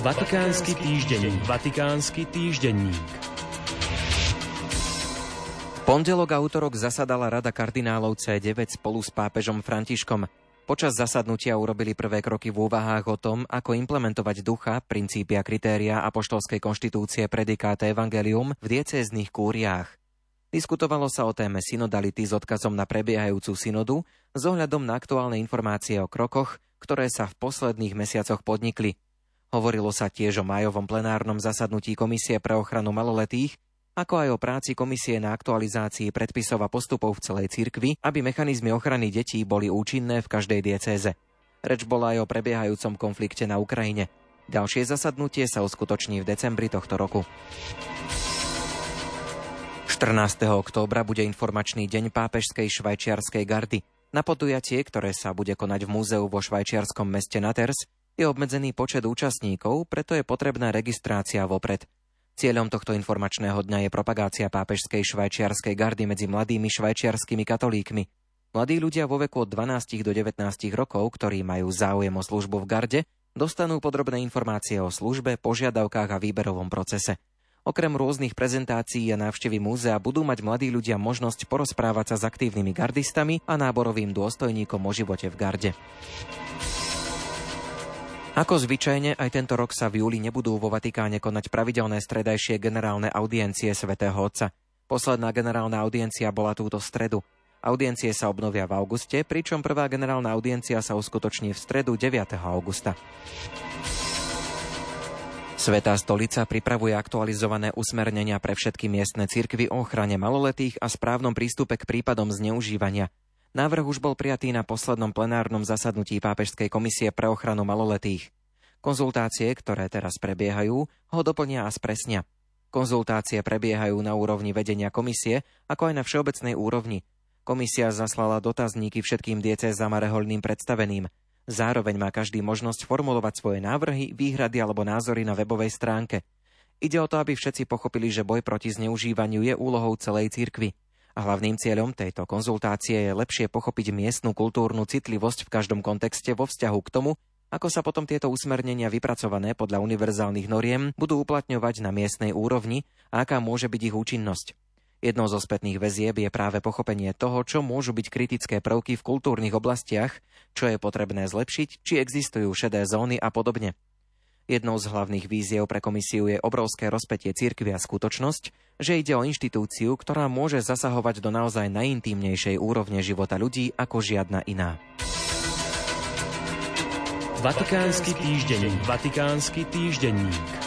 Vatikánsky týždenník. Vatikánsky týždenník. Pondelok a útorok zasadala Rada kardinálov C9 spolu s pápežom Františkom. Počas zasadnutia urobili prvé kroky v úvahách o tom, ako implementovať ducha, princípy a kritéria apoštolskej konštitúcie predikáte Evangelium v diecéznych kúriách. Diskutovalo sa o téme synodality s odkazom na prebiehajúcu synodu s ohľadom na aktuálne informácie o krokoch, ktoré sa v posledných mesiacoch podnikli – Hovorilo sa tiež o majovom plenárnom zasadnutí Komisie pre ochranu maloletých, ako aj o práci Komisie na aktualizácii predpisov a postupov v celej cirkvi, aby mechanizmy ochrany detí boli účinné v každej diecéze. Reč bola aj o prebiehajúcom konflikte na Ukrajine. Ďalšie zasadnutie sa uskutoční v decembri tohto roku. 14. októbra bude informačný deň pápežskej švajčiarskej gardy. Na podujatie, ktoré sa bude konať v múzeu vo švajčiarskom meste Naters, je obmedzený počet účastníkov, preto je potrebná registrácia vopred. Cieľom tohto informačného dňa je propagácia pápežskej švajčiarskej gardy medzi mladými švajčiarskými katolíkmi. Mladí ľudia vo veku od 12 do 19 rokov, ktorí majú záujem o službu v garde, dostanú podrobné informácie o službe, požiadavkách a výberovom procese. Okrem rôznych prezentácií a návštevy múzea budú mať mladí ľudia možnosť porozprávať sa s aktívnymi gardistami a náborovým dôstojníkom o živote v garde. Ako zvyčajne, aj tento rok sa v júli nebudú vo Vatikáne konať pravidelné stredajšie generálne audiencie svätého Otca. Posledná generálna audiencia bola túto stredu. Audiencie sa obnovia v auguste, pričom prvá generálna audiencia sa uskutoční v stredu 9. augusta. Svetá stolica pripravuje aktualizované usmernenia pre všetky miestne cirkvy o ochrane maloletých a správnom prístupe k prípadom zneužívania. Návrh už bol prijatý na poslednom plenárnom zasadnutí Pápežskej komisie pre ochranu maloletých. Konzultácie, ktoré teraz prebiehajú, ho doplnia a spresnia. Konzultácie prebiehajú na úrovni vedenia komisie, ako aj na všeobecnej úrovni. Komisia zaslala dotazníky všetkým diecézam a reholným predstaveným. Zároveň má každý možnosť formulovať svoje návrhy, výhrady alebo názory na webovej stránke. Ide o to, aby všetci pochopili, že boj proti zneužívaniu je úlohou celej cirkvi. Hlavným cieľom tejto konzultácie je lepšie pochopiť miestnu kultúrnu citlivosť v každom kontexte vo vzťahu k tomu, ako sa potom tieto usmernenia vypracované podľa univerzálnych noriem budú uplatňovať na miestnej úrovni a aká môže byť ich účinnosť. Jednou zo spätných väzieb je práve pochopenie toho, čo môžu byť kritické prvky v kultúrnych oblastiach, čo je potrebné zlepšiť, či existujú šedé zóny a podobne. Jednou z hlavných víziev pre komisiu je obrovské rozpetie cirkvi a skutočnosť, že ide o inštitúciu, ktorá môže zasahovať do naozaj najintímnejšej úrovne života ľudí ako žiadna iná. Vatikánsky týždenník. Vatikánsky týždenník.